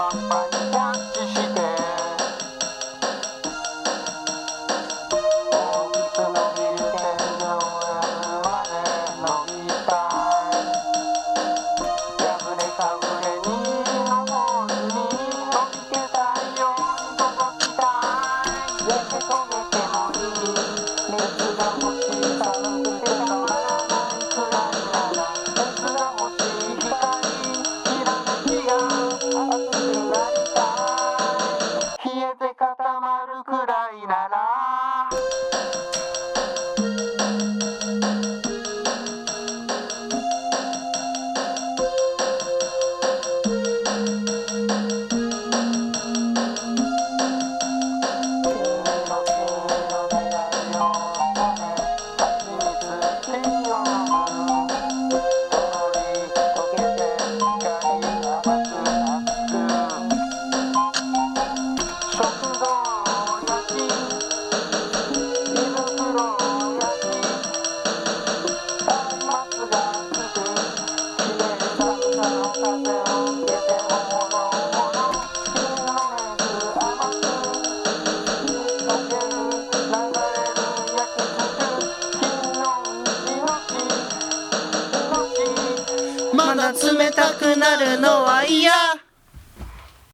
No. まだ冷たくなるのは嫌。